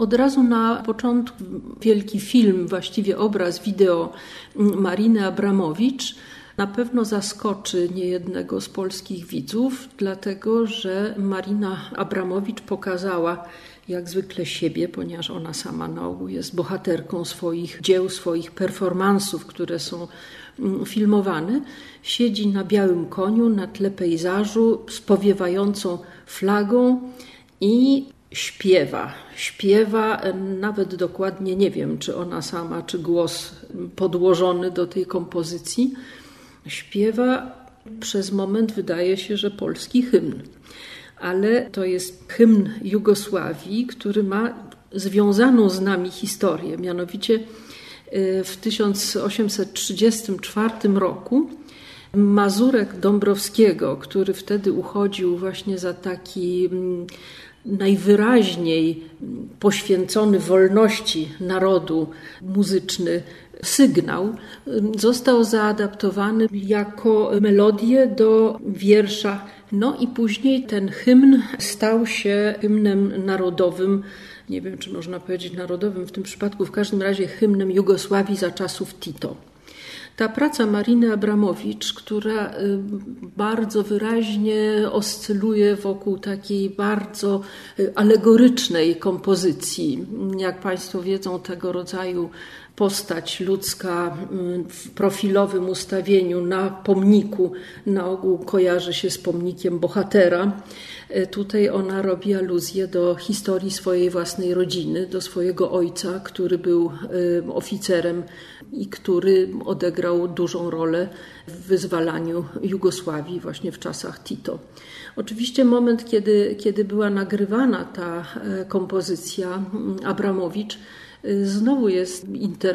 Od razu na początku wielki film, właściwie obraz wideo Mariny Abramowicz na pewno zaskoczy niejednego z polskich widzów, dlatego że Marina Abramowicz pokazała jak zwykle siebie, ponieważ ona sama na ogół jest bohaterką swoich dzieł, swoich performansów, które są mm, filmowane. Siedzi na białym koniu na tle pejzażu z powiewającą flagą i śpiewa. Śpiewa, nawet dokładnie nie wiem, czy ona sama, czy głos podłożony do tej kompozycji. Śpiewa przez moment, wydaje się, że polski hymn. Ale to jest hymn Jugosławii, który ma związaną z nami historię. Mianowicie y, w 1834 roku Mazurek Dąbrowskiego, który wtedy uchodził właśnie za taki mm, najwyraźniej poświęcony wolności narodu muzyczny sygnał został zaadaptowany jako melodię do wiersza. No i później ten hymn stał się hymnem narodowym. Nie wiem, czy można powiedzieć narodowym w tym przypadku, w każdym razie hymnem Jugosławii za czasów Tito. Ta praca Mariny Abramowicz, która y, bardzo wyraźnie oscyluje wokół takiej bardzo y, alegorycznej kompozycji. Jak Państwo wiedzą, tego rodzaju postać ludzka y, w profilowym ustawieniu na pomniku na ogół kojarzy się z pomnikiem bohatera. Tutaj ona robi aluzję do historii swojej własnej rodziny, do swojego ojca, który był oficerem i który odegrał dużą rolę w wyzwalaniu Jugosławii właśnie w czasach Tito. Oczywiście moment, kiedy, kiedy była nagrywana ta e, kompozycja mm, Abramowicz, e, znowu jest interesujący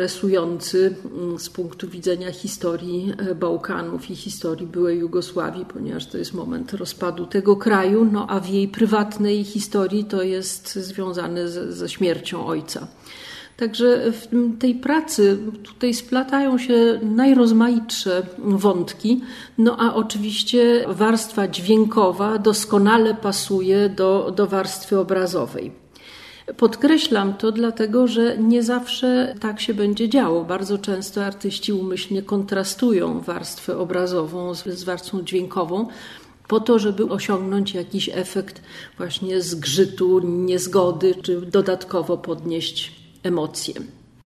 mm, z punktu widzenia historii e, Bałkanów i historii byłej Jugosławii, ponieważ to jest moment rozpadu tego kraju, no a w jej prywatnej historii to jest związane ze, ze śmiercią ojca. Także w tej pracy tutaj splatają się najrozmaitsze wątki, no a oczywiście warstwa dźwiękowa doskonale pasuje do, do warstwy obrazowej. Podkreślam to dlatego, że nie zawsze tak się będzie działo. Bardzo często artyści umyślnie kontrastują warstwę obrazową z, warstwą dźwiękową po to, żeby osiągnąć jakiś efekt właśnie zgrzytu, niezgody, czy dodatkowo podnieść emocje.